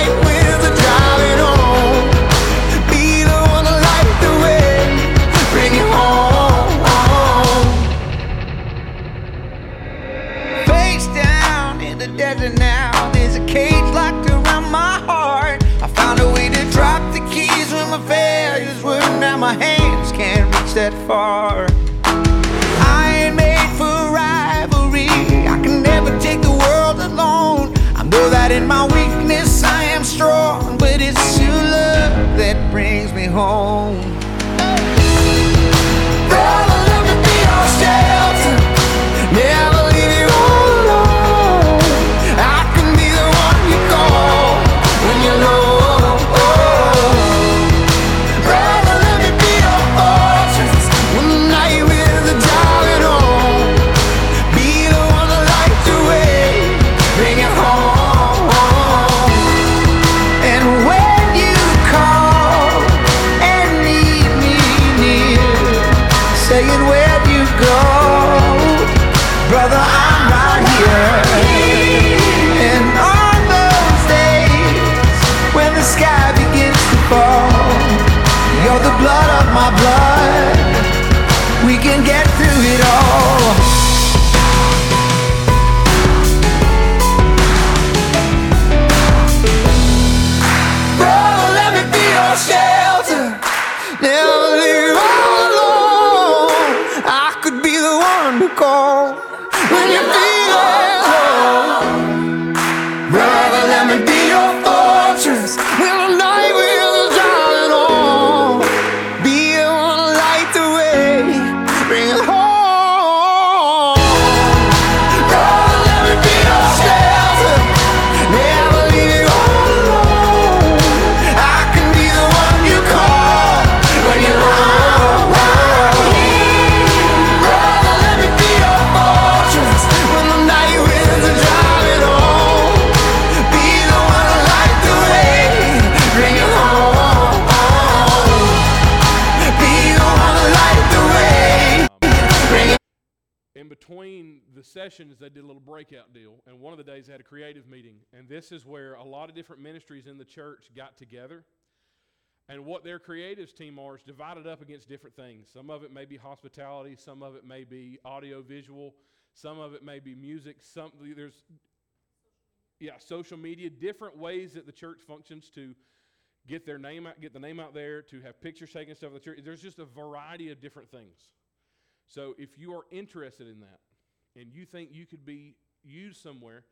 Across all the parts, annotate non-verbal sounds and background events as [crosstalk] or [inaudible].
night Never leave sessions, they did a little breakout deal, and one of the days they had a creative meeting. And this is where a lot of different ministries in the church got together. And what their creatives team are is divided up against different things. Some of it may be hospitality, some of it may be audio visual, some of it may be music, some there's yeah, social media, different ways that the church functions to get their name out, get the name out there, to have pictures taken stuff of the church. There's just a variety of different things. So if you are interested in that and you think you could be used somewhere,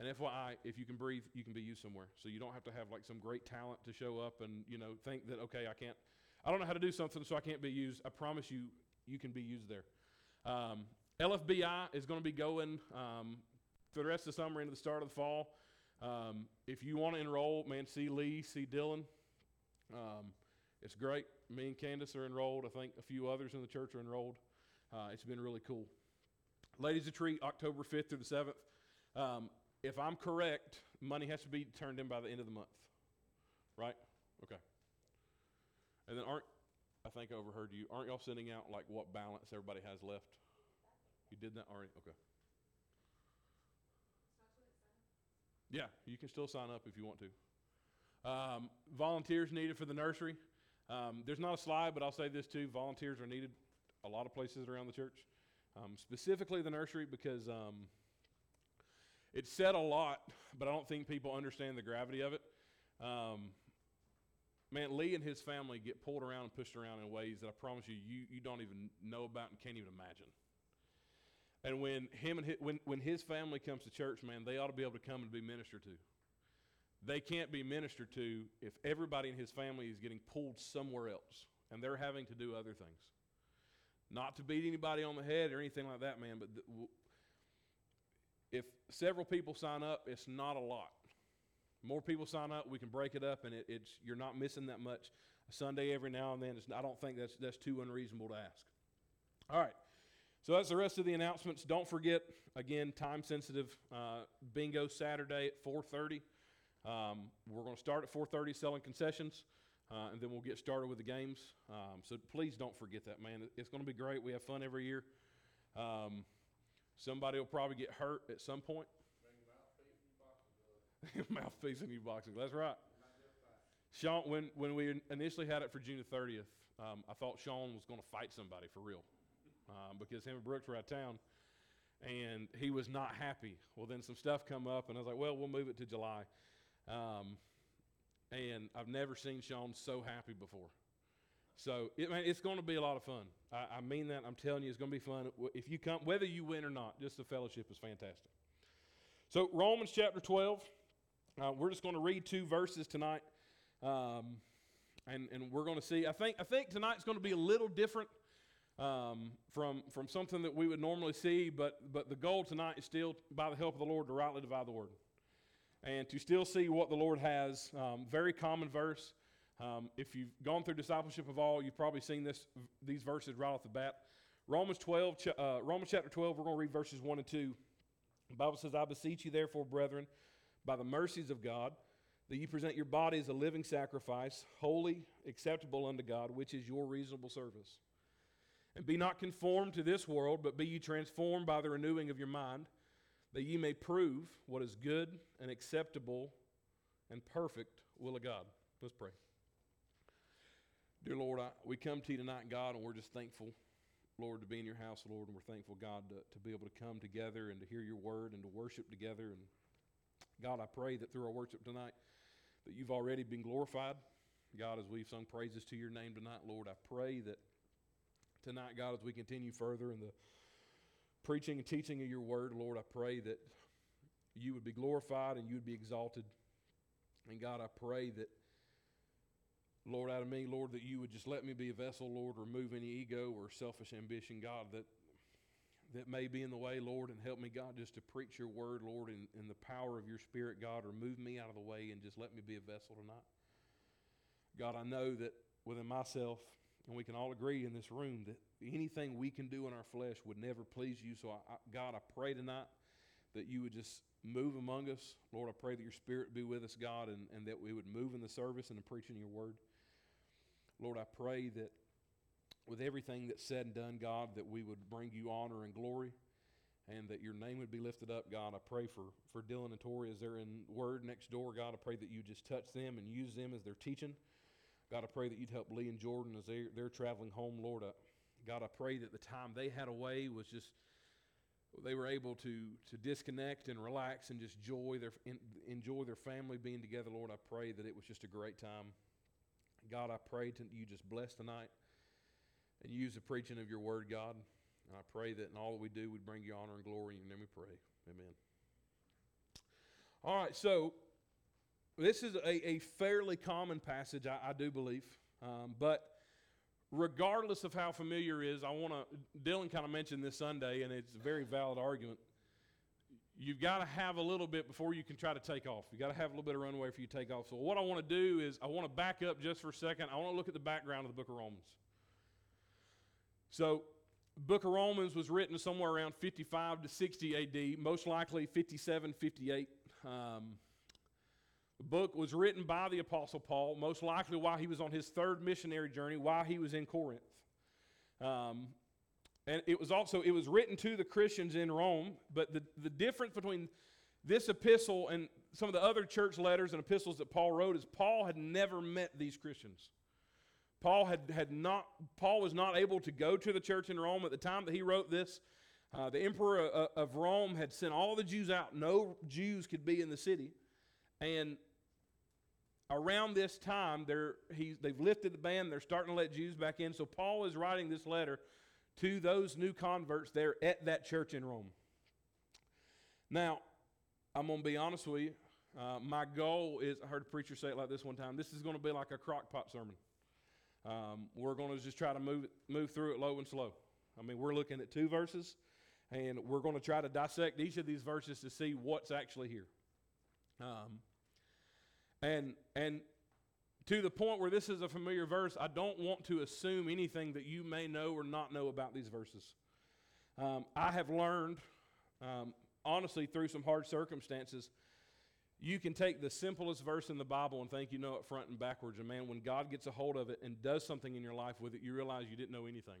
and FYI, if you can breathe, you can be used somewhere. So you don't have to have like some great talent to show up and you know think that okay, I can't, I don't know how to do something, so I can't be used. I promise you, you can be used there. Um, LFBI is going to be going um, for the rest of the summer into the start of the fall. Um, if you want to enroll, man, see Lee, see Dylan. Um, it's great. Me and Candace are enrolled. I think a few others in the church are enrolled. Uh, it's been really cool. Ladies Retreat, October 5th through the 7th. Um, if I'm correct, money has to be turned in by the end of the month. Right? Okay. And then aren't, I think I overheard you, aren't y'all sending out like what balance everybody has left? You did that already? Okay. Yeah, you can still sign up if you want to. Um, volunteers needed for the nursery. Um, there's not a slide, but I'll say this too: volunteers are needed a lot of places around the church, um, specifically the nursery because um, said a lot, but I don't think people understand the gravity of it. Um, man, Lee and his family get pulled around and pushed around in ways that I promise you, you, you don't even know about and can't even imagine. And when him and his, when, when his family comes to church, man, they ought to be able to come and be ministered to. They can't be ministered to if everybody in his family is getting pulled somewhere else and they're having to do other things. Not to beat anybody on the head or anything like that, man, but if several people sign up, it's not a lot. More people sign up, we can break it up, and it, it's you're not missing that much. A Sunday every now and then, I don't think that's that's too unreasonable to ask. All right. So that's the rest of the announcements. Don't forget, again, time sensitive uh, bingo Saturday at 4:30. Um, we're going to start at 4:30 selling concessions, uh, and then we'll get started with the games. Um, so please don't forget that, man. It's going to be great. We have fun every year. Um, somebody will probably get hurt at some point. [laughs] Mouthpiece in you boxing. That's right. Sean, when, when we initially had it for June the 30th, um, I thought Sean was going to fight somebody for real um, because him and Brooks were out of town and he was not happy. Well, then some stuff come up, and I was like, well, we'll move it to July. Um, and I've never seen Sean so happy before. So it, man, it's going to be a lot of fun. I, I mean that. I'm telling you, it's going to be fun. If you come, whether you win or not, just the fellowship is fantastic. So Romans chapter 12, uh, we're just going to read two verses tonight, um, and and we're going to see. I think I think tonight's going to be a little different um, from from something that we would normally see, but but the goal tonight is still, by the help of the Lord, to rightly divide the word, and to still see what the Lord has. Um, very common verse. Um, if you've gone through discipleship of all, you've probably seen this these verses right off the bat. Romans 12, uh, Romans chapter 12, we're going to read verses 1 and 2. The Bible says, I beseech you, therefore, brethren, by the mercies of God, that you present your body as a living sacrifice, holy, acceptable unto God, which is your reasonable service. And be not conformed to this world, but be ye transformed by the renewing of your mind, that ye may prove what is good and acceptable and perfect will of God. Let's pray. Dear Lord, I, we come to you tonight, God, and we're just thankful, Lord, to be in your house, Lord, and we're thankful, God, to, to be able to come together and to hear your word and to worship together. And God, I pray that through our worship tonight, that you've already been glorified. God, as we've sung praises to your name tonight, Lord, I pray that tonight, God, as we continue further in the preaching and teaching of your word, Lord, I pray that you would be glorified and you would be exalted. And God, I pray that, Lord, out of me, Lord, that you would just let me be a vessel, Lord, remove any ego or selfish ambition, God, that that may be in the way, Lord, and help me, God, just to preach your word, Lord, in, in the power of your spirit, God. Remove me out of the way and just let me be a vessel tonight. God, I know that within myself, and we can all agree in this room that anything we can do in our flesh would never please you. So, I, I, God, I pray tonight that you would just move among us. Lord, I pray that your spirit be with us, God, and, and that we would move in the service and in preaching your word. Lord, I pray that with everything that's said and done, God, that we would bring you honor and glory and that your name would be lifted up, God. I pray for, for Dylan and Tori as they're in Word next door, God. I pray that you just touch them and use them as they're teaching. God, I pray that you'd help Lee and Jordan as they're, they're traveling home, Lord. I, God, I pray that the time they had away was just, they were able to, to disconnect and relax and just joy their, enjoy their family being together, Lord. I pray that it was just a great time. God, I pray that you just bless tonight and use the preaching of your word, God. And I pray that in all that we do, we bring you honor and glory. Your name we pray. Amen. All right, so this is a, a fairly common passage, I, I do believe. Um, but regardless of how familiar it is, I want to, Dylan kind of mentioned this Sunday, and it's a very valid argument. You've got to have a little bit before you can try to take off. You've got to have a little bit of runway for you take off. So, what I want to do is, I want to back up just for a second. I want to look at the background of the book of Romans. So, book of Romans was written somewhere around 55 to 60 AD, most likely 57, 58. Um, book was written by the Apostle Paul, most likely while he was on his third missionary journey, while he was in Corinth. Um, and it was also it was written to the Christians in Rome, but the, the difference between this epistle and some of the other church letters and epistles that Paul wrote is Paul had never met these Christians. Paul had, had not Paul was not able to go to the church in Rome at the time that he wrote this. Uh, the emperor of, of Rome had sent all the Jews out. No Jews could be in the city. And around this time, they're, they've lifted the ban. They're starting to let Jews back in. So Paul is writing this letter to those new converts there at that church in Rome. Now, I'm going to be honest with you. Uh, my goal is, I heard a preacher say it like this one time this is going to be like a crock pot sermon. Um, we're going to just try to move, move through it low and slow. I mean, we're looking at two verses, and we're going to try to dissect each of these verses to see what's actually here. Um, and, and to the point where this is a familiar verse, I don't want to assume anything that you may know or not know about these verses. Um, I have learned, um, honestly, through some hard circumstances, you can take the simplest verse in the Bible and think you know it front and backwards. And man, when God gets a hold of it and does something in your life with it, you realize you didn't know anything.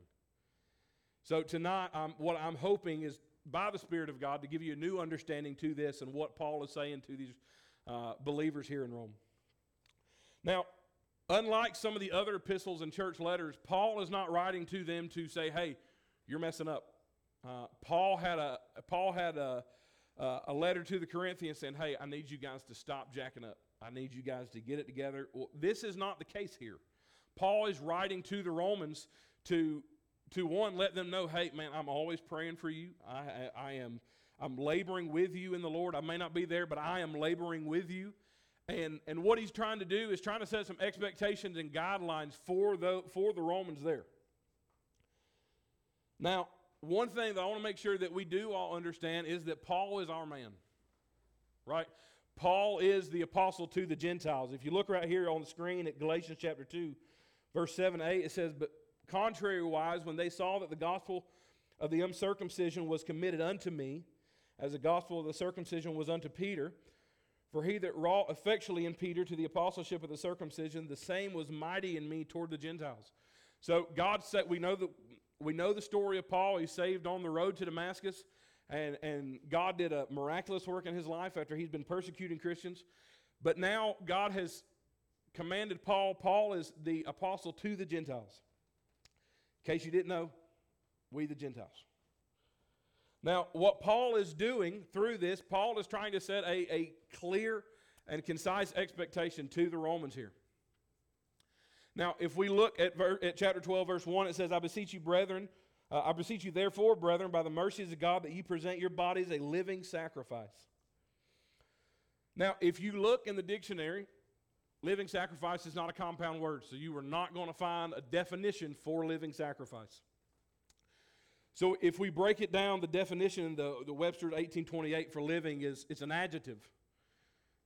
So tonight, um, what I'm hoping is by the Spirit of God to give you a new understanding to this and what Paul is saying to these uh, believers here in Rome. Now, unlike some of the other epistles and church letters, Paul is not writing to them to say, "Hey, you're messing up." Uh, Paul had a Paul had a uh, a letter to the Corinthians saying, "Hey, I need you guys to stop jacking up. I need you guys to get it together." Well, this is not the case here. Paul is writing to the Romans to to one let them know, "Hey, man, I'm always praying for you. I, I, I am I'm laboring with you in the Lord. I may not be there, but I am laboring with you." And, and what he's trying to do is trying to set some expectations and guidelines for the, for the Romans there. Now, one thing that I want to make sure that we do all understand is that Paul is our man, right? Paul is the apostle to the Gentiles. If you look right here on the screen at Galatians chapter 2, verse 7 8, it says, But contrariwise, when they saw that the gospel of the uncircumcision was committed unto me, as the gospel of the circumcision was unto Peter, for he that wrought effectually in Peter to the apostleship of the circumcision, the same was mighty in me toward the Gentiles. So God said, we know that we know the story of Paul. He's saved on the road to Damascus, and, and God did a miraculous work in his life after he's been persecuting Christians. But now God has commanded Paul. Paul is the apostle to the Gentiles. In case you didn't know, we the Gentiles. Now, what Paul is doing through this, Paul is trying to set a, a clear and concise expectation to the Romans here. Now, if we look at, ver- at chapter 12, verse 1, it says, I beseech you, brethren, uh, I beseech you, therefore, brethren, by the mercies of God, that you present your bodies a living sacrifice. Now, if you look in the dictionary, living sacrifice is not a compound word, so you are not going to find a definition for living sacrifice. So if we break it down, the definition, the, the Webster 1828 for living is it's an adjective.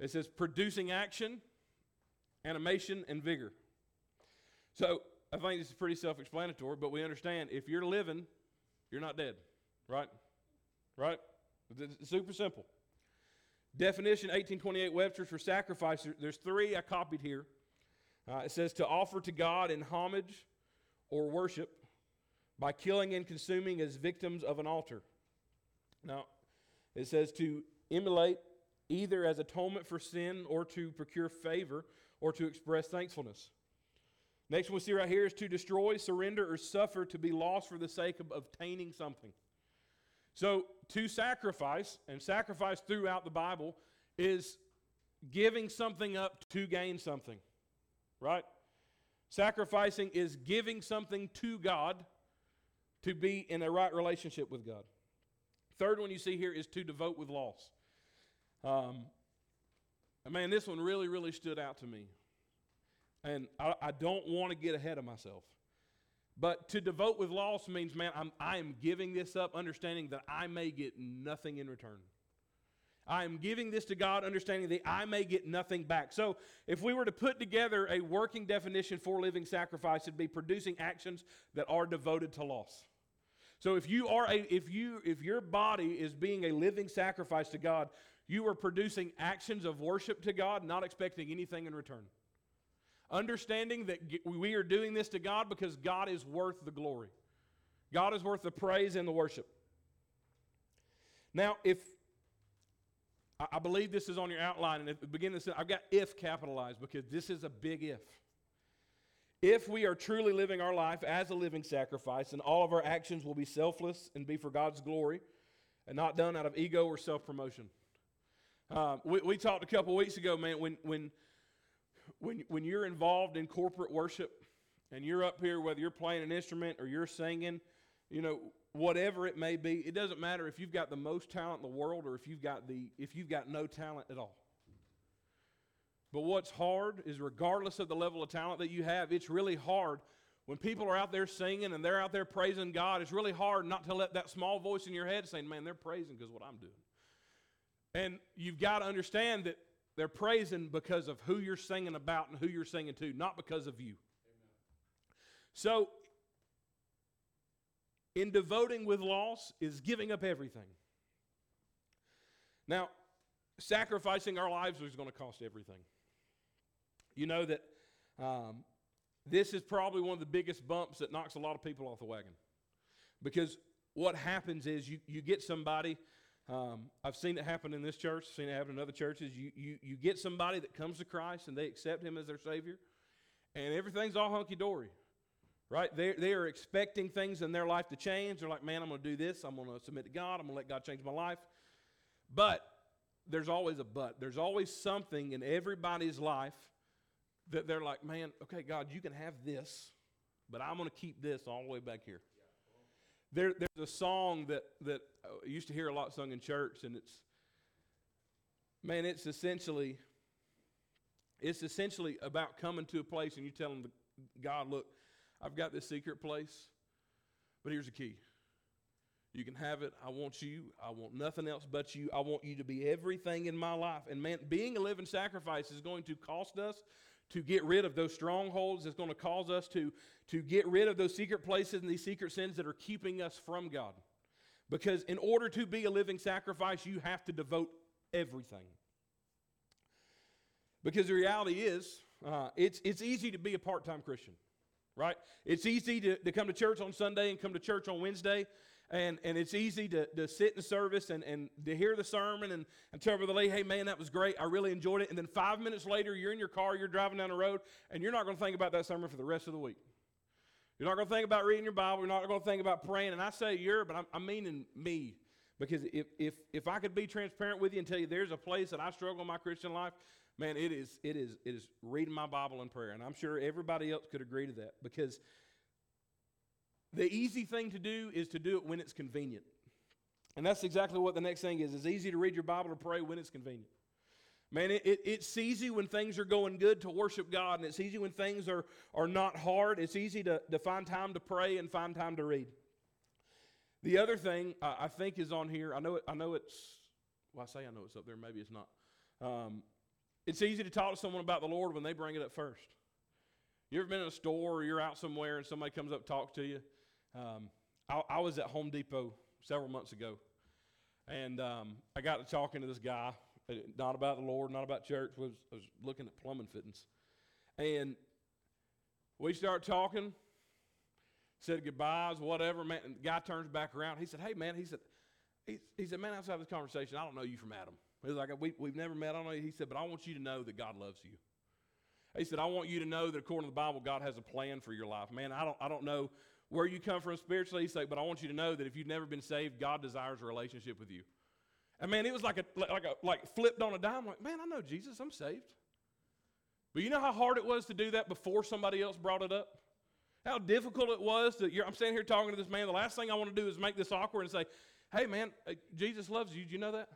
It says producing action, animation, and vigor. So I think this is pretty self explanatory, but we understand if you're living, you're not dead, right? Right? It's super simple. Definition 1828 Webster's for sacrifice. There's three I copied here. Uh, it says to offer to God in homage or worship by killing and consuming as victims of an altar. Now, it says to immolate either as atonement for sin or to procure favor or to express thankfulness. Next one we see right here is to destroy, surrender, or suffer to be lost for the sake of obtaining something. So, to sacrifice, and sacrifice throughout the Bible, is giving something up to gain something, right? Sacrificing is giving something to God to be in a right relationship with God. Third one you see here is to devote with loss. Um, man, this one really, really stood out to me. And I, I don't want to get ahead of myself. But to devote with loss means, man, I'm, I am giving this up, understanding that I may get nothing in return. I am giving this to God, understanding that I may get nothing back. So, if we were to put together a working definition for living sacrifice, it'd be producing actions that are devoted to loss. So, if you are a, if you, if your body is being a living sacrifice to God, you are producing actions of worship to God, not expecting anything in return. Understanding that we are doing this to God because God is worth the glory. God is worth the praise and the worship. Now, if I believe this is on your outline, and at the beginning, I've got if capitalized because this is a big if. If we are truly living our life as a living sacrifice, and all of our actions will be selfless and be for God's glory, and not done out of ego or self promotion. Um, we, we, talked a couple weeks ago, man, when, when, when, when you're involved in corporate worship and you're up here, whether you're playing an instrument or you're singing, you know, whatever it may be, it doesn't matter if you've got the most talent in the world or if you've got the if you've got no talent at all. But what's hard is regardless of the level of talent that you have, it's really hard when people are out there singing and they're out there praising God, it's really hard not to let that small voice in your head saying, "Man, they're praising because what I'm doing." And you've got to understand that they're praising because of who you're singing about and who you're singing to, not because of you. Amen. So in devoting with loss is giving up everything. Now, sacrificing our lives is going to cost everything. You know that um, this is probably one of the biggest bumps that knocks a lot of people off the wagon. Because what happens is you, you get somebody Um, I've seen it happen in this church, seen it happen in other churches. You, you, you get somebody that comes to Christ and they accept Him as their Savior, and everything's all hunky dory, right? They, they are expecting things in their life to change. They're like, man, I'm going to do this. I'm going to submit to God. I'm going to let God change my life. But there's always a but. There's always something in everybody's life that they're like, man, okay, God, you can have this, but I'm going to keep this all the way back here. There, there's a song that, that I used to hear a lot sung in church, and it's, man, it's essentially, it's essentially about coming to a place and you telling God, look, I've got this secret place, but here's the key. You can have it. I want you. I want nothing else but you. I want you to be everything in my life. And man, being a living sacrifice is going to cost us to get rid of those strongholds. It's going to cause us to, to get rid of those secret places and these secret sins that are keeping us from God. Because in order to be a living sacrifice, you have to devote everything. Because the reality is, uh, it's, it's easy to be a part time Christian, right? It's easy to, to come to church on Sunday and come to church on Wednesday and, and it's easy to, to sit in service and, and to hear the sermon and, and tell Lee, hey, man, that was great. I really enjoyed it. And then five minutes later, you're in your car, you're driving down the road, and you're not going to think about that sermon for the rest of the week. You're not going to think about reading your Bible. You're not going to think about praying. And I say you're, but I'm, I'm meaning me. Because if, if, if I could be transparent with you and tell you there's a place that I struggle in my Christian life, man, it is, it is, it is reading my Bible and prayer. And I'm sure everybody else could agree to that because – the easy thing to do is to do it when it's convenient. And that's exactly what the next thing is. It's easy to read your Bible or pray when it's convenient. Man, it, it, it's easy when things are going good to worship God, and it's easy when things are, are not hard. It's easy to, to find time to pray and find time to read. The other thing uh, I think is on here, I know, it, I know it's, well, I say I know it's up there, maybe it's not. Um, it's easy to talk to someone about the Lord when they bring it up first. You ever been in a store or you're out somewhere and somebody comes up talks to you? Um, I, I, was at Home Depot several months ago, and um, I got to talking to this guy, uh, not about the Lord, not about church, was, was looking at plumbing fittings. And we started talking, said goodbyes, whatever. Man, and the guy turns back around. He said, Hey, man, he said, he, he said, Man, outside this conversation, I don't know you from Adam. He was like, we, We've never met. I don't know. He said, But I want you to know that God loves you. He said, I want you to know that according to the Bible, God has a plan for your life. Man, I don't, I don't know where you come from spiritually. He's like, but I want you to know that if you've never been saved, God desires a relationship with you. And man, it was like a like a like flipped on a dime. Like, man, I know Jesus, I'm saved. But you know how hard it was to do that before somebody else brought it up? How difficult it was to. I'm standing here talking to this man. The last thing I want to do is make this awkward and say, "Hey, man, uh, Jesus loves you. Do you know that?"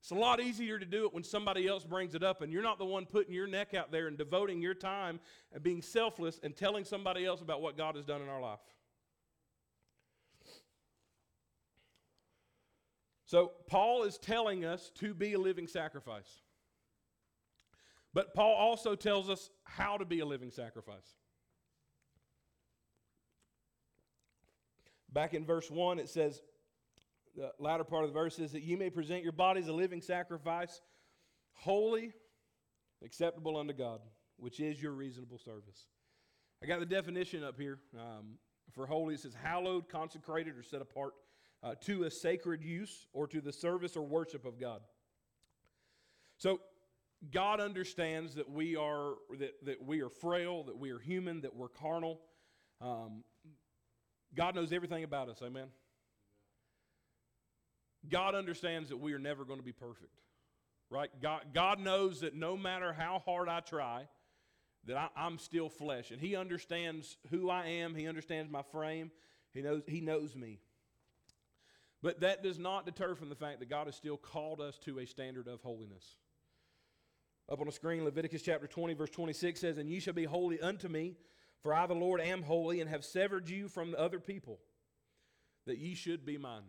It's a lot easier to do it when somebody else brings it up and you're not the one putting your neck out there and devoting your time and being selfless and telling somebody else about what God has done in our life. So, Paul is telling us to be a living sacrifice. But Paul also tells us how to be a living sacrifice. Back in verse 1, it says, the latter part of the verse is that you may present your bodies a living sacrifice, holy, acceptable unto God, which is your reasonable service. I got the definition up here um, for holy. It says hallowed, consecrated, or set apart uh, to a sacred use or to the service or worship of God. So God understands that we are that, that we are frail, that we are human, that we're carnal. Um, God knows everything about us. Amen. God understands that we are never going to be perfect, right? God, God knows that no matter how hard I try, that I, I'm still flesh. And He understands who I am, He understands my frame, He knows, he knows me. But that does not deter from the fact that God has still called us to a standard of holiness. Up on the screen, Leviticus chapter 20, verse 26 says, And ye shall be holy unto me, for I, the Lord, am holy, and have severed you from the other people, that ye should be mine.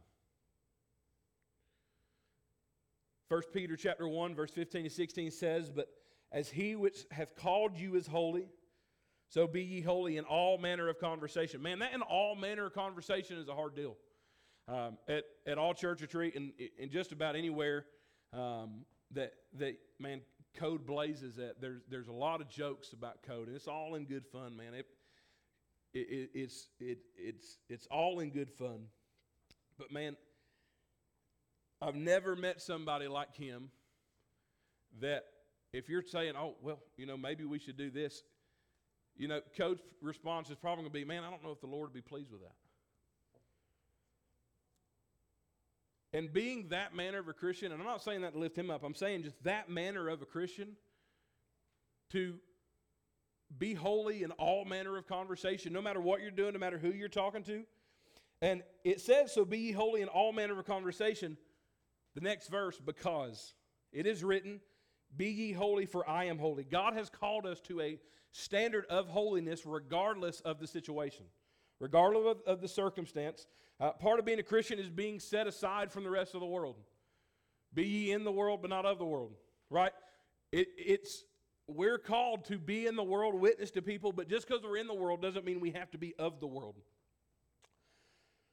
1 Peter chapter 1, verse 15 to 16 says, But as he which hath called you is holy, so be ye holy in all manner of conversation. Man, that in all manner of conversation is a hard deal. Um, at, at all church retreat and, and just about anywhere um, that, that, man, code blazes at, there's, there's a lot of jokes about code, and it's all in good fun, man. It, it, it's, it, it's, it's all in good fun. But, man, I've never met somebody like him that if you're saying, oh, well, you know, maybe we should do this, you know, coach response is probably going to be, man, I don't know if the Lord would be pleased with that. And being that manner of a Christian, and I'm not saying that to lift him up, I'm saying just that manner of a Christian to be holy in all manner of conversation, no matter what you're doing, no matter who you're talking to. And it says, So be holy in all manner of conversation. The next verse, because it is written, Be ye holy, for I am holy. God has called us to a standard of holiness regardless of the situation, regardless of, of the circumstance. Uh, part of being a Christian is being set aside from the rest of the world. Be ye in the world, but not of the world, right? It, it's we're called to be in the world, witness to people, but just because we're in the world doesn't mean we have to be of the world.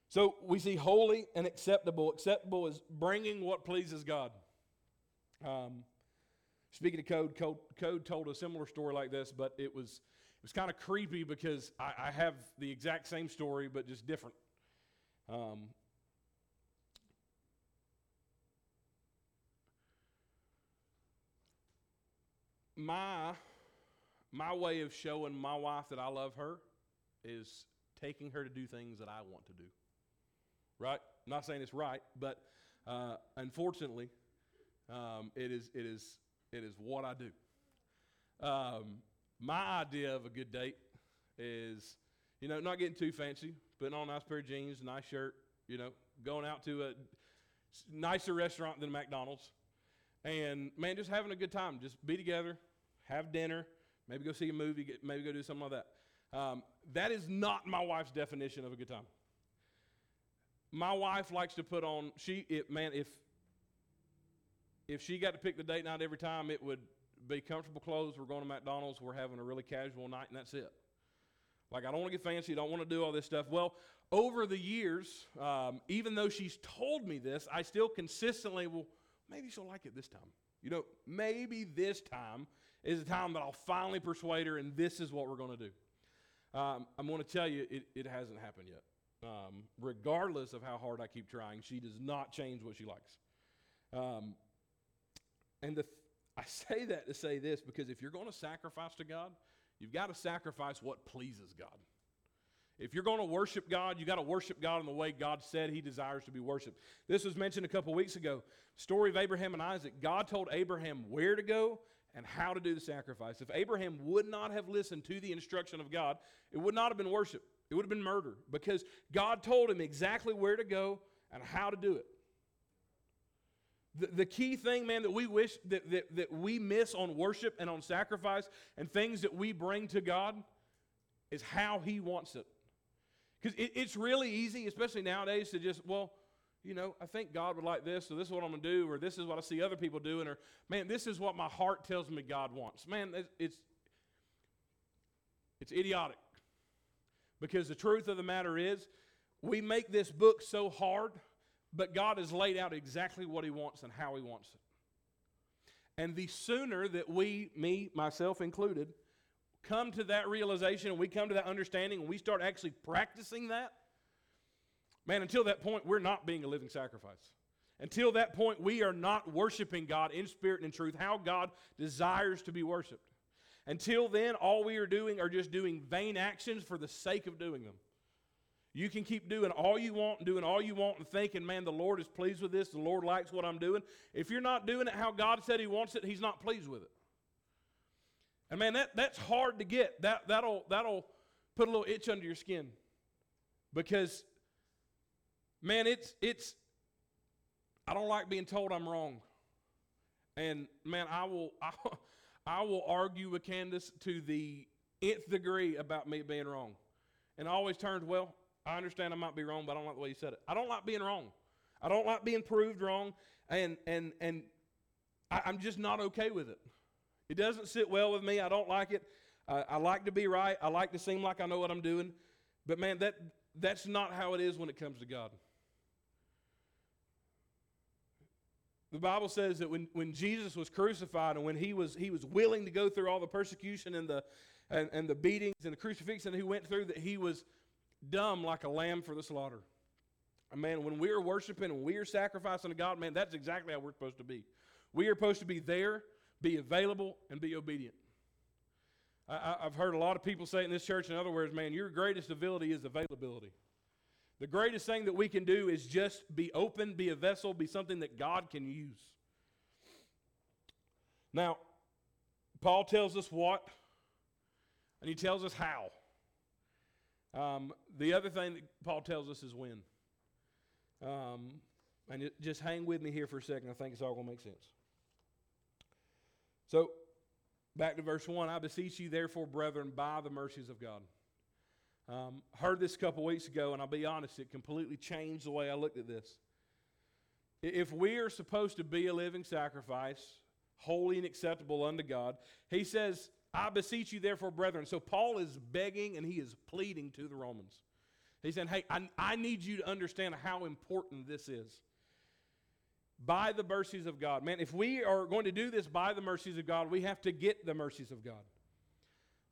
So we see holy and acceptable. Acceptable is bringing what pleases God. Um, speaking of code, code, code, told a similar story like this, but it was it was kind of creepy because I, I, have the exact same story, but just different. Um, my my way of showing my wife that I love her is taking her to do things that I want to do. Right? I'm not saying it's right, but uh, unfortunately, um, it is it is it is what I do. Um, my idea of a good date is, you know, not getting too fancy, putting on a nice pair of jeans, nice shirt, you know, going out to a nicer restaurant than McDonald's, and man, just having a good time. Just be together, have dinner, maybe go see a movie, maybe go do something like that. Um, that is not my wife's definition of a good time. My wife likes to put on she it, man if if she got to pick the date night every time, it would be comfortable clothes. We're going to McDonald's. We're having a really casual night, and that's it. Like I don't want to get fancy. I don't want to do all this stuff. Well, over the years, um, even though she's told me this, I still consistently will. Maybe she'll like it this time. You know, maybe this time is the time that I'll finally persuade her, and this is what we're going to do. Um, I'm going to tell you, it, it hasn't happened yet. Um, regardless of how hard I keep trying, she does not change what she likes. Um, and the th- I say that to say this because if you're going to sacrifice to God, you've got to sacrifice what pleases God. If you're going to worship God, you've got to worship God in the way God said He desires to be worshiped. This was mentioned a couple weeks ago. Story of Abraham and Isaac. God told Abraham where to go and how to do the sacrifice. If Abraham would not have listened to the instruction of God, it would not have been worship. It would have been murder because God told him exactly where to go and how to do it. The, the key thing, man, that we wish that, that, that we miss on worship and on sacrifice and things that we bring to God is how He wants it. Because it, it's really easy, especially nowadays, to just, well, you know, I think God would like this, so this is what I'm going to do, or this is what I see other people doing, or man, this is what my heart tells me God wants. Man, it's it's idiotic. Because the truth of the matter is, we make this book so hard, but God has laid out exactly what He wants and how He wants it. And the sooner that we, me, myself included, come to that realization and we come to that understanding and we start actually practicing that, man, until that point, we're not being a living sacrifice. Until that point, we are not worshiping God in spirit and in truth, how God desires to be worshiped. Until then, all we are doing are just doing vain actions for the sake of doing them. You can keep doing all you want and doing all you want and thinking, man, the Lord is pleased with this, the Lord likes what I'm doing. If you're not doing it how God said He wants it, He's not pleased with it. And man, that, that's hard to get. That, that'll, that'll put a little itch under your skin. Because, man, it's, it's, I don't like being told I'm wrong. And man, I will, [laughs] I, I will argue with Candace to the nth degree about me being wrong. And I always turns, well, I understand I might be wrong, but I don't like the way you said it. I don't like being wrong. I don't like being proved wrong, and and and I, am just not okay with it. It doesn't sit well with me. I don't like it. Uh, I like to be right. I like to seem like I know what I'm doing, but man, that that's not how it is when it comes to God. The Bible says that when, when Jesus was crucified and when he was, he was willing to go through all the persecution and the, and, and the beatings and the crucifixion he went through, that he was dumb like a lamb for the slaughter. man, when we are worshiping and we are sacrificing to God, man, that's exactly how we're supposed to be. We are supposed to be there, be available, and be obedient. I, have heard a lot of people say in this church, in other words, man, your greatest ability is availability. The greatest thing that we can do is just be open, be a vessel, be something that God can use. Now, Paul tells us what, and he tells us how. Um, the other thing that Paul tells us is when. Um, and it, just hang with me here for a second. I think it's all going to make sense. So, back to verse 1 I beseech you, therefore, brethren, by the mercies of God. Um, heard this a couple weeks ago, and I'll be honest, it completely changed the way I looked at this. If we are supposed to be a living sacrifice, holy and acceptable unto God, he says, I beseech you, therefore, brethren. So Paul is begging and he is pleading to the Romans. He's saying, Hey, I, I need you to understand how important this is. By the mercies of God. Man, if we are going to do this by the mercies of God, we have to get the mercies of God.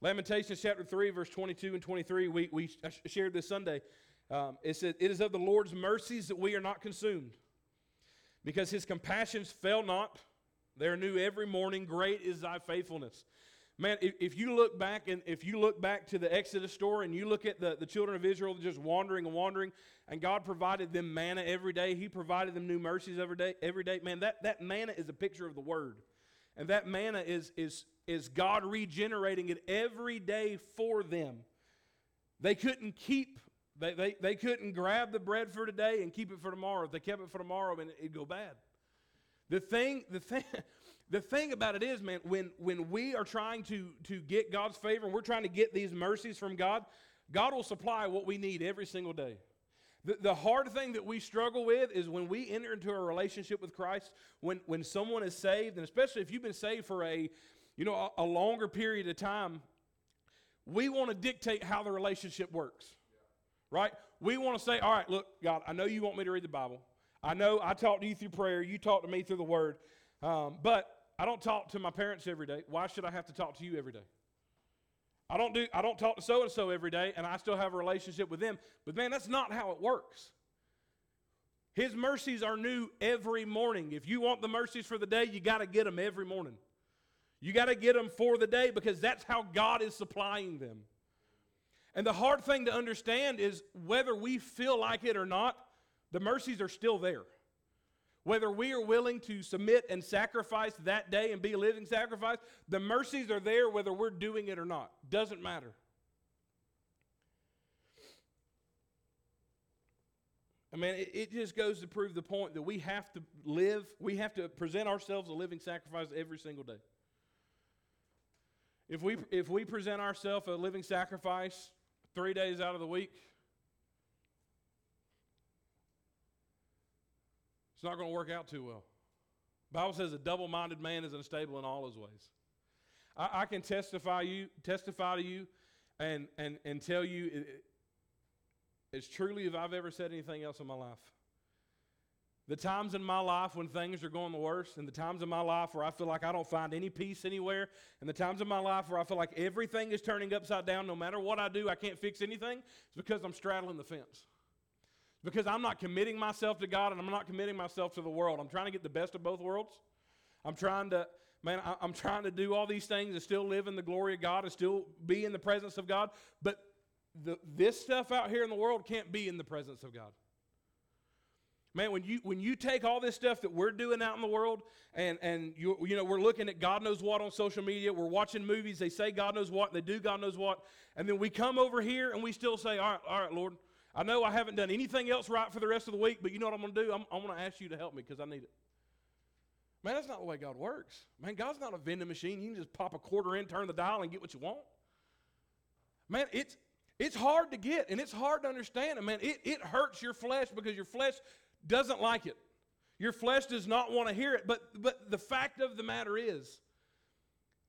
Lamentations chapter 3, verse 22 and 23, we, we shared this Sunday. Um, it said, It is of the Lord's mercies that we are not consumed, because his compassions fail not. They are new every morning. Great is thy faithfulness. Man, if, if, you look back and if you look back to the Exodus story and you look at the, the children of Israel just wandering and wandering, and God provided them manna every day, He provided them new mercies every day, every day. Man, that, that manna is a picture of the word. And that manna is, is, is God regenerating it every day for them. They couldn't keep, they, they, they couldn't grab the bread for today and keep it for tomorrow. If they kept it for tomorrow, and it'd go bad. The thing, the thing, [laughs] the thing about it is, man, when, when we are trying to, to get God's favor and we're trying to get these mercies from God, God will supply what we need every single day. The, the hard thing that we struggle with is when we enter into a relationship with Christ, when, when someone is saved, and especially if you've been saved for a, you know, a, a longer period of time, we want to dictate how the relationship works. Right? We want to say, all right, look, God, I know you want me to read the Bible. I know I talk to you through prayer. You talk to me through the Word. Um, but I don't talk to my parents every day. Why should I have to talk to you every day? I don't do I don't talk to so and so every day and I still have a relationship with them. But man, that's not how it works. His mercies are new every morning. If you want the mercies for the day, you got to get them every morning. You got to get them for the day because that's how God is supplying them. And the hard thing to understand is whether we feel like it or not, the mercies are still there. Whether we are willing to submit and sacrifice that day and be a living sacrifice, the mercies are there whether we're doing it or not. Doesn't matter. I mean, it, it, just goes to prove the point that we have to live, we have to present ourselves a living sacrifice every single day. If we, if we present ourselves a living sacrifice three days out of the week, not going to work out too well. Bible says a double-minded man is unstable in all his ways. I, I can testify you, testify to you, and and and tell you it, as truly as I've ever said anything else in my life. The times in my life when things are going the worst, and the times in my life where I feel like I don't find any peace anywhere, and the times in my life where I feel like everything is turning upside down, no matter what I do, I can't fix anything, it's because I'm straddling the fence because I'm not committing myself to God and I'm not committing myself to the world. I'm trying to get the best of both worlds. I'm trying to, man, I, am trying to do all these things and still live in the glory of God and still be in the presence of God. But the, this stuff out here in the world can't be in the presence of God. Man, when you when you take all this stuff that we're doing out in the world, and and you you know we're looking at God knows what on social media, we're watching movies, they say God knows what, they do God knows what, and then we come over here and we still say, all right, all right, Lord, I know I haven't done anything else right for the rest of the week, but you know what I'm going to do? I'm, I'm going to ask you to help me because I need it. Man, that's not the way God works. Man, God's not a vending machine. You can just pop a quarter in, turn the dial, and get what you want. Man, it's it's hard to get and it's hard to understand. And man, it, it hurts your flesh because your flesh doesn't like it. Your flesh does not want to hear it. But but the fact of the matter is,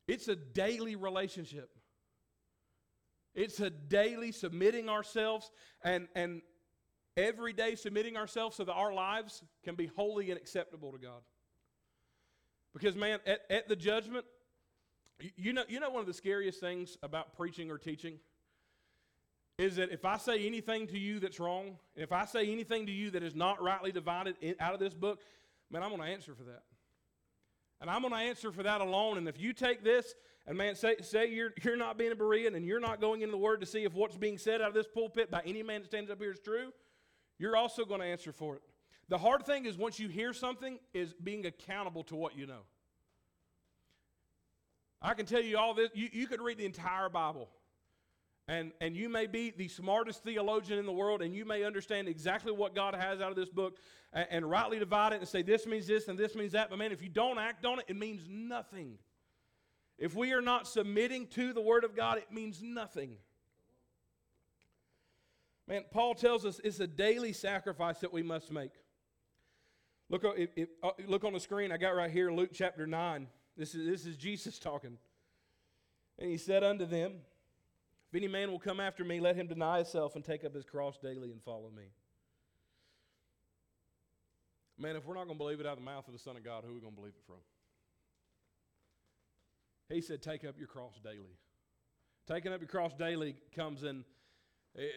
it's a daily relationship. It's a daily submitting ourselves and, and every day submitting ourselves so that our lives can be holy and acceptable to God. Because, man, at, at the judgment, you know, you know one of the scariest things about preaching or teaching is that if I say anything to you that's wrong, if I say anything to you that is not rightly divided in, out of this book, man, I'm going to answer for that. And I'm going to answer for that alone. And if you take this and man, say, say you're, you're not being a Berean and you're not going into the Word to see if what's being said out of this pulpit by any man that stands up here is true, you're also going to answer for it. The hard thing is once you hear something, is being accountable to what you know. I can tell you all this. You, you could read the entire Bible. And, and you may be the smartest theologian in the world, and you may understand exactly what God has out of this book and, and rightly divide it and say this means this and this means that. But man, if you don't act on it, it means nothing. If we are not submitting to the Word of God, it means nothing. Man, Paul tells us it's a daily sacrifice that we must make. Look, uh, look on the screen, I got right here Luke chapter 9. This is, this is Jesus [laughs] talking. And he said unto them, If any man will come after me, let him deny himself and take up his cross daily and follow me. Man, if we're not going to believe it out of the mouth of the Son of God, who are we going to believe it from? He said, Take up your cross daily. Taking up your cross daily comes in, it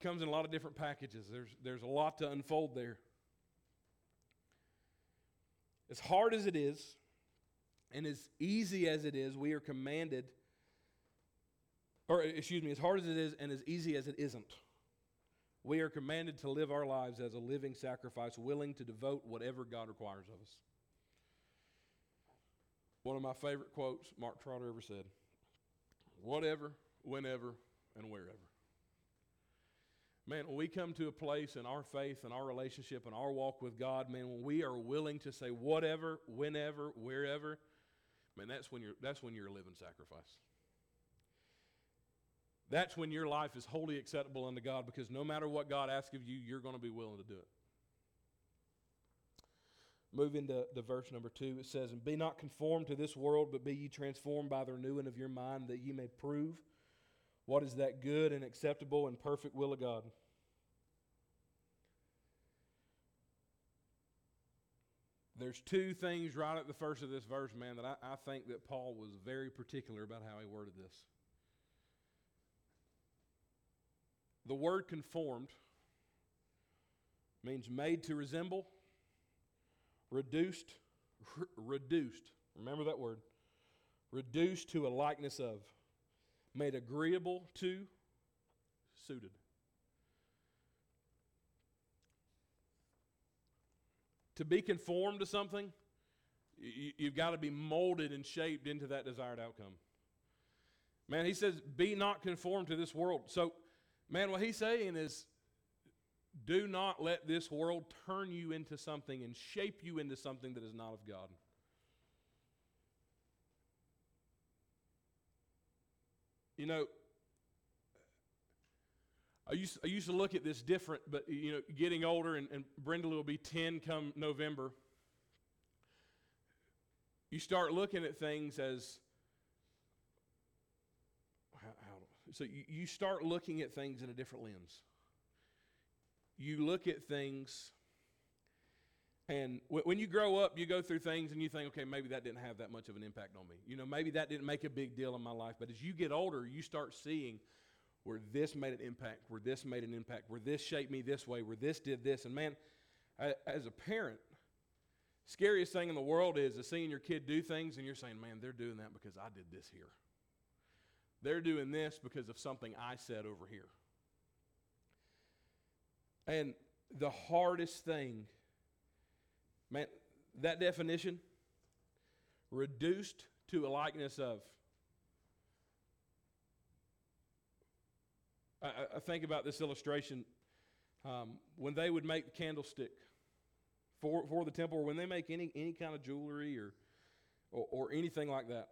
comes in a lot of different packages. There's, there's a lot to unfold there. As hard as it is, and as easy as it is, we are commanded, or excuse me, as hard as it is and as easy as it isn't, we are commanded to live our lives as a living sacrifice, willing to devote whatever God requires of us. One of my favorite quotes Mark Trotter ever said whatever, whenever, and wherever. Man, when we come to a place in our faith and our relationship and our walk with God, man, when we are willing to say whatever, whenever, wherever, man, that's when you're, that's when you're a living sacrifice. That's when your life is wholly acceptable unto God because no matter what God asks of you, you're going to be willing to do it. Move into the verse number two. It says, And be not conformed to this world, but be ye transformed by the renewing of your mind, that ye may prove what is that good and acceptable and perfect will of God? There's two things right at the first of this verse, man, that I, I think that Paul was very particular about how he worded this. The word conformed means made to resemble, reduced, reduced. Remember that word. Reduced to a likeness of made agreeable to, suited. To be conformed to something, you, you've got to be molded and shaped into that desired outcome. Man, he says, be not conformed to this world. So, man, what he's saying is, do not let this world turn you into something and shape you into something that is not of God. You know, I used, I used to look at this different, but, you know, getting older, and, and Brenda will be 10 come November. You start looking at things as, how, how, so you, you start looking at things in a different lens. You look at things and when you grow up, you go through things and you think, okay, maybe that didn't have that much of an impact on me. You know, maybe that didn't make a big deal in my life. But as you get older, you start seeing where this made an impact, where this made an impact, where this shaped me this way, where this did this. And man, as a parent, scariest thing in the world is, is seeing your kid do things and you're saying, man, they're doing that because I did this here. They're doing this because of something I said over here. And the hardest thing Man, that definition, reduced to a likeness of. I, I think about this illustration um, when they would make the candlestick for, for the temple, or when they make any, any kind of jewelry or, or, or anything like that.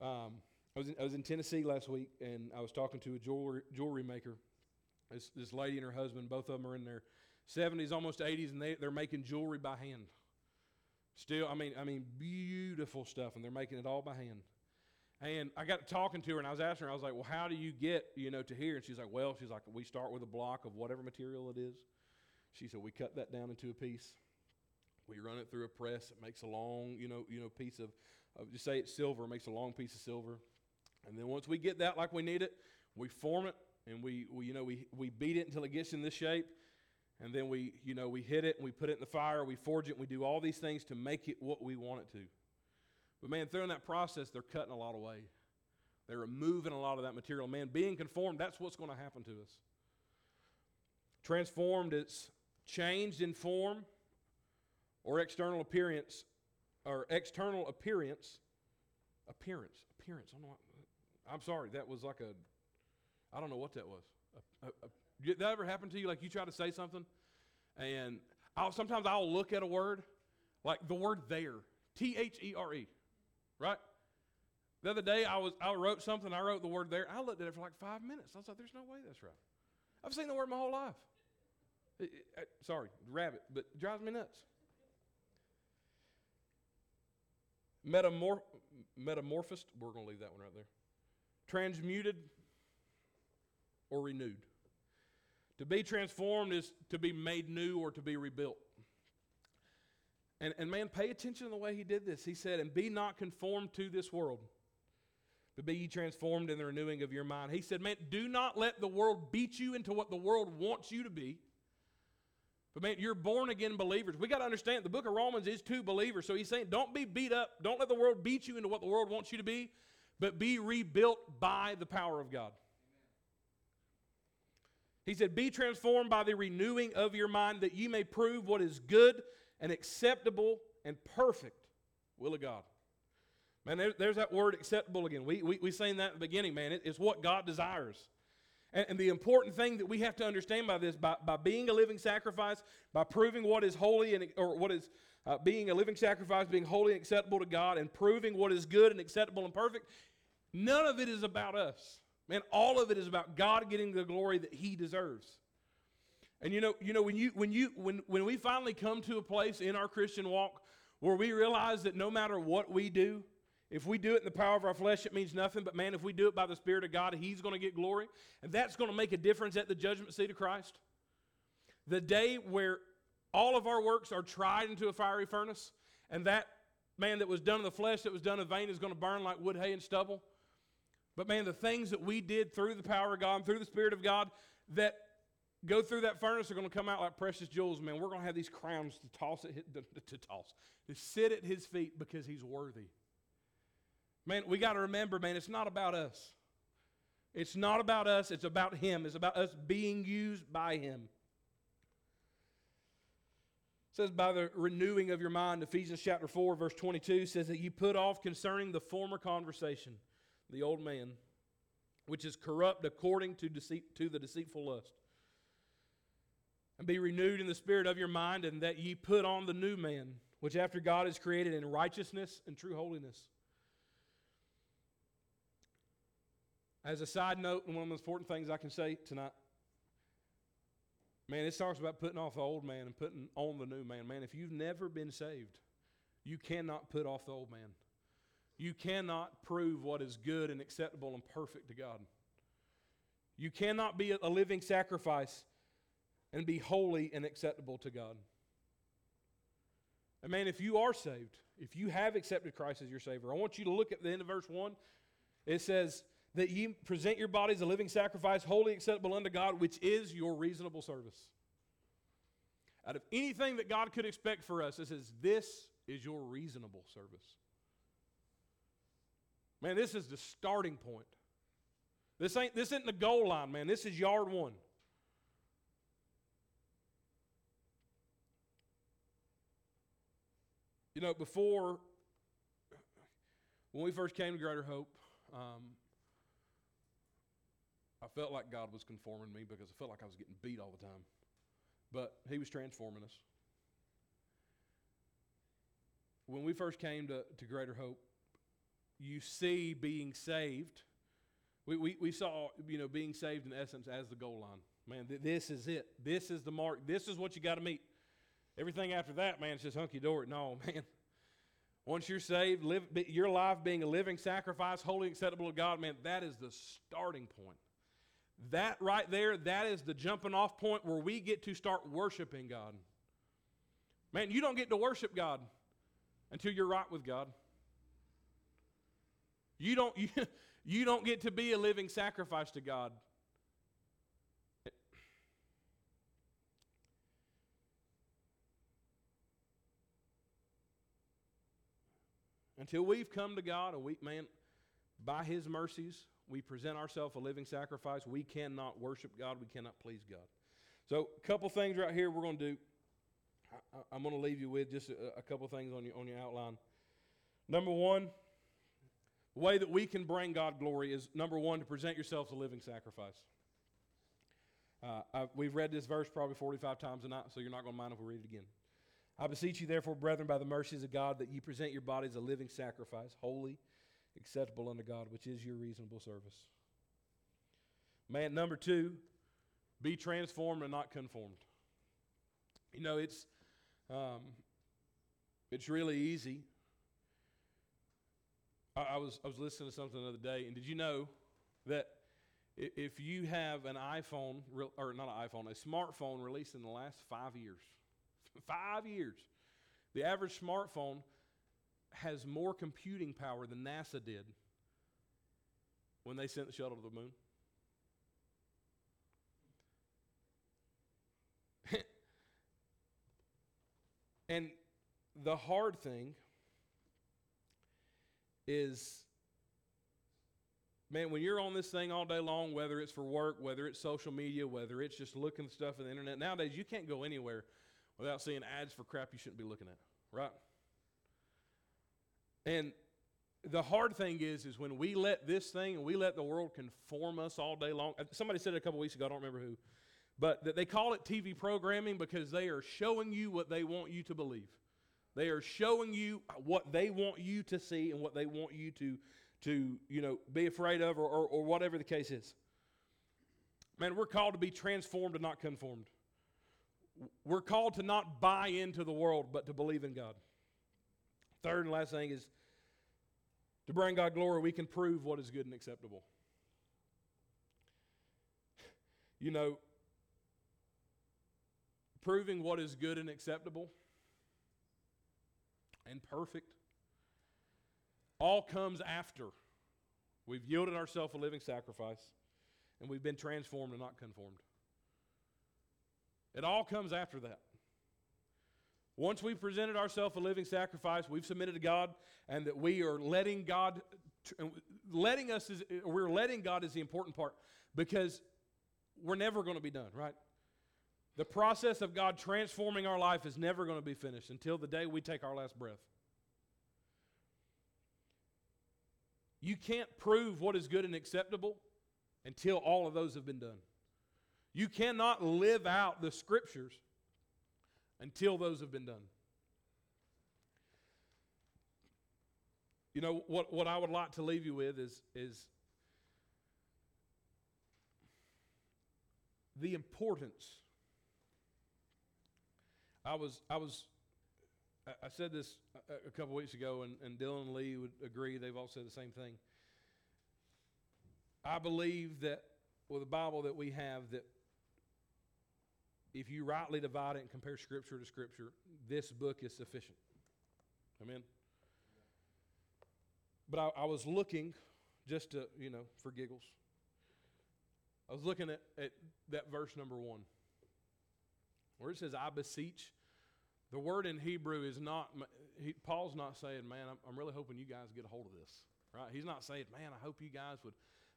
Um, I, was in, I was in Tennessee last week, and I was talking to a jewelry, jewelry maker. This, this lady and her husband, both of them are in their 70s, almost 80s, and they, they're making jewelry by hand. Still, I mean, I mean, beautiful stuff, and they're making it all by hand. And I got talking to her, and I was asking her, I was like, "Well, how do you get, you know, to here?" And she's like, "Well, she's like, we start with a block of whatever material it is." She said, "We cut that down into a piece. We run it through a press. It makes a long, you know, you know, piece of, of just say it's silver, it makes a long piece of silver. And then once we get that like we need it, we form it and we, we you know we, we beat it until it gets in this shape. And then we you know we hit it and we put it in the fire. We forge it and we do all these things to make it what we want it to. But man through that process they're cutting a lot away. They're removing a lot of that material. Man being conformed that's what's going to happen to us. Transformed it's changed in form or external appearance or external appearance appearance appearance. I don't know what, i'm sorry that was like a I don't know what that was. Did that ever happen to you? Like you try to say something, and I'll, sometimes I'll look at a word, like the word there, T H E R E, right? The other day I was I wrote something. I wrote the word there. I looked at it for like five minutes. I was like, "There's no way that's right." I've seen the word my whole life. It, it, sorry, rabbit, but drives me nuts. Metamorph, metamorphosed. We're going to leave that one right there. Transmuted or renewed. To be transformed is to be made new or to be rebuilt. And, and man, pay attention to the way he did this. He said, And be not conformed to this world, but be ye transformed in the renewing of your mind. He said, Man, do not let the world beat you into what the world wants you to be. But man, you're born again believers. We got to understand the book of Romans is to believers. So he's saying, Don't be beat up. Don't let the world beat you into what the world wants you to be, but be rebuilt by the power of God. He said, Be transformed by the renewing of your mind that you may prove what is good and acceptable and perfect will of God. Man, there, there's that word acceptable again. We, we, we saying that in the beginning, man. It, it's what God desires. And, and, the important thing that we have to understand by this, by, by being a living sacrifice, by proving what is holy and or what is uh, being a living sacrifice, being holy and acceptable to God, and proving what is good and acceptable and perfect, none of it is about us. Man, all of it is about God getting the glory that He deserves. And you know, you know, when you when you when when we finally come to a place in our Christian walk where we realize that no matter what we do, if we do it in the power of our flesh, it means nothing. But man, if we do it by the Spirit of God, He's going to get glory. And that's going to make a difference at the judgment seat of Christ. The day where all of our works are tried into a fiery furnace, and that man that was done in the flesh, that was done in vain, is going to burn like wood, hay, and stubble. But man, the things that we did through the power of God and through the Spirit of God that go through that furnace are going to come out like precious jewels, man. We're going to have these crowns to toss at his, to, to toss, to sit at his feet because he's worthy. Man, we got to remember, man, it's not about us. It's not about us, it's about him. It's about us being used by him. It says by the renewing of your mind, Ephesians chapter 4, verse 22 says that you put off concerning the former conversation the old man, which is corrupt according to, deceit, to the deceitful lust. And be renewed in the spirit of your mind, and that ye put on the new man, which after God is created in righteousness and true holiness. As a side note, and one of the important things I can say tonight, man, it talks about putting off the old man and putting on the new man. Man, if you've never been saved, you cannot put off the old man. You cannot prove what is good and acceptable and perfect to God. You cannot be a living sacrifice and be holy and acceptable to God. And man, if you are saved, if you have accepted Christ as your Savior, I want you to look at the end of verse 1. It says that you present your bodies a living sacrifice, holy, acceptable unto God, which is your reasonable service. Out of anything that God could expect for us, it says, This is your reasonable service. Man, this is the starting point. This ain't this isn't the goal line, man. This is yard one. You know, before when we first came to Greater Hope, um, I felt like God was conforming me because I felt like I was getting beat all the time. But He was transforming us. When we first came to, to Greater Hope, you see being saved. We, we, we saw, you know, being saved in essence as the goal line. Man, th- this is it. This is the mark. This is what you got to meet. Everything after that, man, it's just hunky dory. No, [laughs] man. Once you're saved, live, your life being a living sacrifice, holy, acceptable to God, man, that is the starting point. That right there, that is the jumping off point where we get to start worshiping God. Man, you don't get to worship God until you're right with God. You don't, [laughs] you, you don't get to be a living sacrifice to God. Until we've come to God, a weak man, by his mercies, we present ourselves a living sacrifice. We cannot worship God. We cannot please God. So, a couple things right here we're going to do. I, am going to leave you with just a, a couple things on your, on your outline. Number one, way that we can bring God glory is number one, to present yourselves a living sacrifice. Uh, we've read this verse probably 45 times a night, so you're not going to mind if we read it again. I beseech you, therefore, brethren, by the mercies of God, that ye present your bodies a living sacrifice, holy, acceptable unto God, which is your reasonable service. Man, number two, be transformed and not conformed. You know, it's um, it's really easy. I, I, was I was listening to something the other day, and did you know that if you have an iPhone or not an iPhone, a smartphone released in the last five years, [laughs] five years, the average smartphone has more computing power than NASA did when they sent the shuttle to the moon. [laughs] and the hard thing is man, when you're on this thing all day long, whether it's for work, whether it's social media, whether it's just looking stuff on the internet, nowadays you can't go anywhere without seeing ads for crap you shouldn't be looking at, right? And the hard thing is, is when we let this thing and we let the world conform us all day long. Uh, somebody said it a couple weeks ago, I don't remember who, but that they call it TV programming because they are showing you what they want you to believe. They are showing you what they want you to see and what they want you to, to you know, be afraid of or, or, or whatever the case is. Man, we're called to be transformed and not conformed. We're called to not buy into the world, but to believe in God. Third and last thing is to bring God glory, we can prove what is good and acceptable. You know, proving what is good and acceptable and perfect all comes after we've yielded ourselves a living sacrifice and we've been transformed and not conformed. It all comes after that. Once we've presented ourselves a living sacrifice, we've submitted to God, and that we are letting God, letting us, is, we're letting God is the important part because we're never going to be done, right? The process of God transforming our life is never going to be finished until the day we take our last breath. You can't prove what is good and acceptable until all of those have been done. You cannot live out the scriptures until those have been done. You know, what, what I would like to leave you with is, is the importance. I was, I was, I said this a, couple weeks ago, and, and Dylan and Lee would agree. They've all said the same thing. I believe that with the Bible that we have, that if you rightly divide it and compare Scripture to Scripture, this book is sufficient. Amen. But I, I, was looking just to, you know, for giggles. I was looking at, at that verse number one, where it says, I beseech. The word in Hebrew is not, he, Paul's not saying, man, I'm, I'm really hoping you guys get a hold of this, right? He's not saying, man, I hope you guys would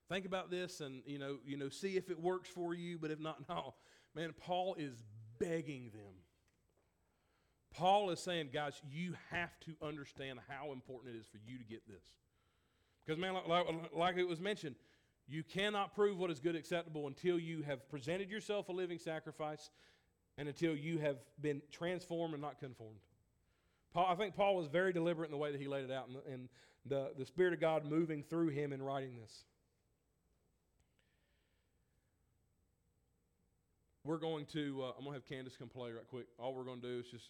think about this and, you know, you know, see if it works for you, but if not, [laughs] no. Man, Paul is begging them. Paul is saying, guys, you have to understand how important it is for you to get this. Because, man, like, like, it was mentioned, you cannot prove what is good acceptable until you have presented yourself a living sacrifice and until you have been transformed and not conformed. Paul, I think Paul was very deliberate in the way that he laid it out, and, the, and the, the Spirit of God moving through him in writing this. we're going to, uh, I'm going to have Candace come play right quick. All we're going to do is just,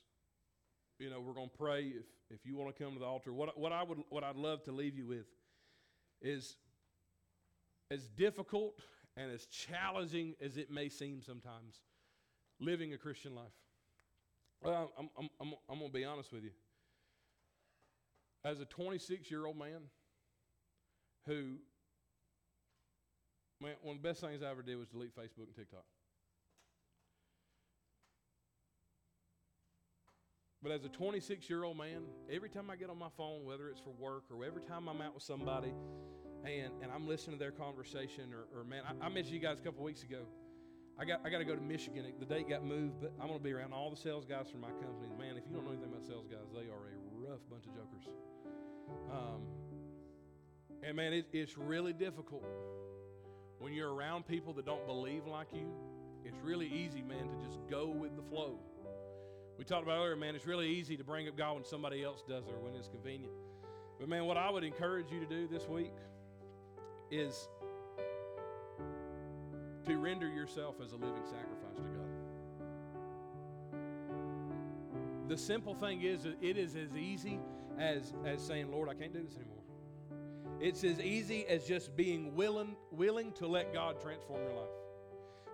you know, we're going to pray if, if you want to come to the altar. What, what, I would, what I'd love to leave you with is as difficult and as challenging as it may seem sometimes, living a Christian life. Well, I'm, I'm, I'm, I'm going to be honest with you. As a 26 year old man who, man, one of the best things I ever did was delete Facebook and TikTok. But as a 26 year old man, every time I get on my phone, whether it's for work or every time I'm out with somebody and, and I'm listening to their conversation, or, or man, I, I mentioned you guys a couple weeks ago. I got, I got to go to Michigan. The date got moved, but I'm going to be around all the sales guys from my company. Man, if you don't know anything about sales guys, they are a rough bunch of jokers. Um, and man, it, it's really difficult when you're around people that don't believe like you. It's really easy, man, to just go with the flow. We talked about earlier, man, it's really easy to bring up God when somebody else does it or when it's convenient. But man, what I would encourage you to do this week is to render yourself as a living sacrifice to God. The simple thing is, it is as easy as, as saying, Lord, I can't do this anymore. It's as easy as just being willing, willing to let God transform your life.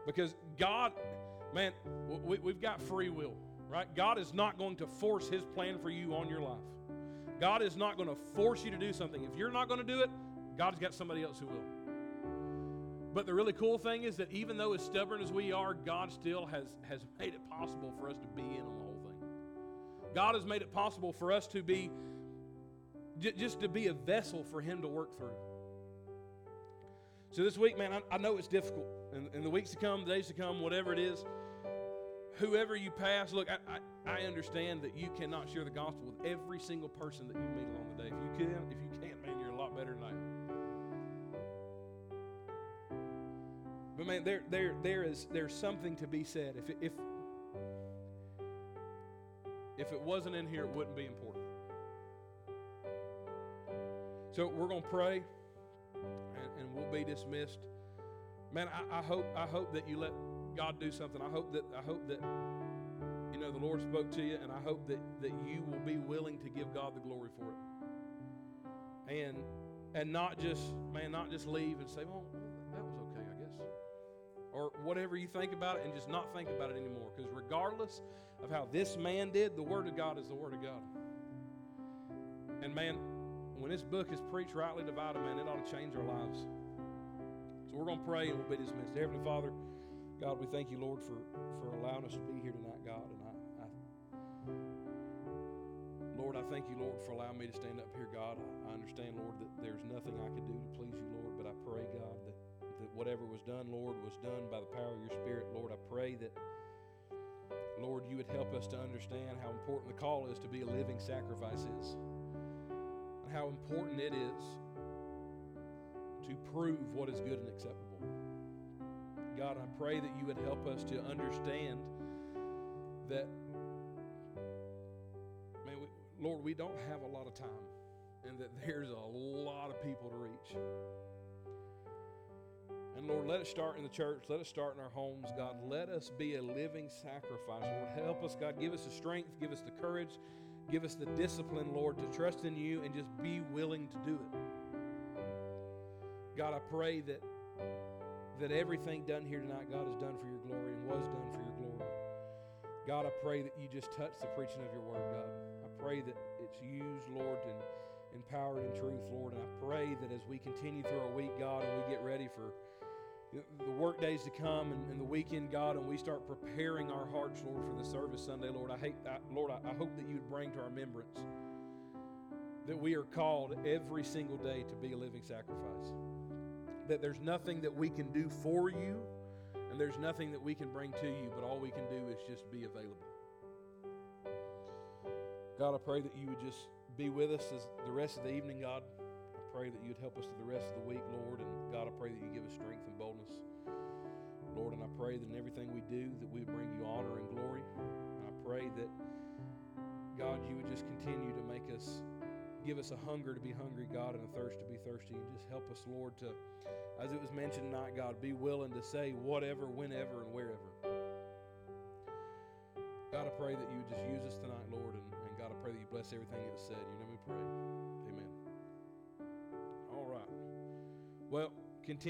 Because God, man, we, we've got free will, right? God is not going to force His plan for you on your life. God is not going to force you to do something. If you're not going to do it, God's got somebody else who will. But the really cool thing is that even though as stubborn as we are, God still has, has made it possible for us to be in on the whole thing. God has made it possible for us to be just to be a vessel for Him to work through. So this week, man, I, I know it's difficult. In, in, the weeks to come, the days to come, whatever it is, whoever you pass, look, I, I, I understand that you cannot share the gospel with every single person that you meet along the day. If you can, if you can't, man, you're a lot better than I am. But man, there, there, there is there's something to be said. If if if it wasn't in here, it wouldn't be important. So we're gonna pray, and, and we'll be dismissed. Man, I, I hope I hope that you let God do something. I hope that I hope that you know the Lord spoke to you, and I hope that that you will be willing to give God the glory for it, and and not just man, not just leave and say, well whatever you think about it and just not think about it anymore. Because regardless of how this man did, the Word of God is the Word of God. And man, when this book is preached rightly divided, man, it ought to change our lives. So we're going to pray and we'll be dismissed. Heavenly Father, God, we thank you, Lord, for, for allowing us to be here tonight, God. And I, I Lord, I thank you, Lord, for allowing me to stand up here, God. I, I understand, Lord, that there's nothing I can do to please you, Lord, but I pray, God, that whatever was done, Lord, was done by the power of your Spirit. Lord, I pray that, Lord, you would help us to understand how important the call is to be a living sacrifice is, and how important it is to prove what is good and acceptable. God, I pray that you would help us to understand that, man, we, Lord, we don't have a lot of time, and that there's a lot of people Lord, let it start in the church. Let it start in our homes, God. Let us be a living sacrifice. Lord, help us, God. Give us the strength, give us the courage, give us the discipline, Lord, to trust in you and just be willing to do it. God, I pray that that everything done here tonight, God, is done for your glory and was done for your glory. God, I pray that you just touch the preaching of your word, God. I pray that it's used, Lord, and empowered in truth, Lord. And I pray that as we continue through our week, God, and we get ready for the work days to come and, and, the weekend, God, and we start preparing our hearts, Lord, for the service Sunday, Lord. I hate Lord. I, I hope that you would bring to our remembrance that we are called every single day to be a living sacrifice. That there's nothing that we can do for you, and there's nothing that we can bring to you, but all we can do is just be available. God, I pray that you would just be with us as the rest of the evening, God I pray that you'd help us through the rest of the week, Lord. And God, I pray that you give us strength and boldness. Lord, and I pray that in everything we do, that we bring you honor and glory. And I pray that, God, you would just continue to make us, give us a hunger to be hungry, God, and a thirst to be thirsty. And just help us, Lord, to, as it was mentioned tonight, God, be willing to say whatever, whenever, and wherever. God, I pray that you would just use us tonight, Lord. And, and God, I pray that you bless everything that was said. Your name we pray. Well, continue.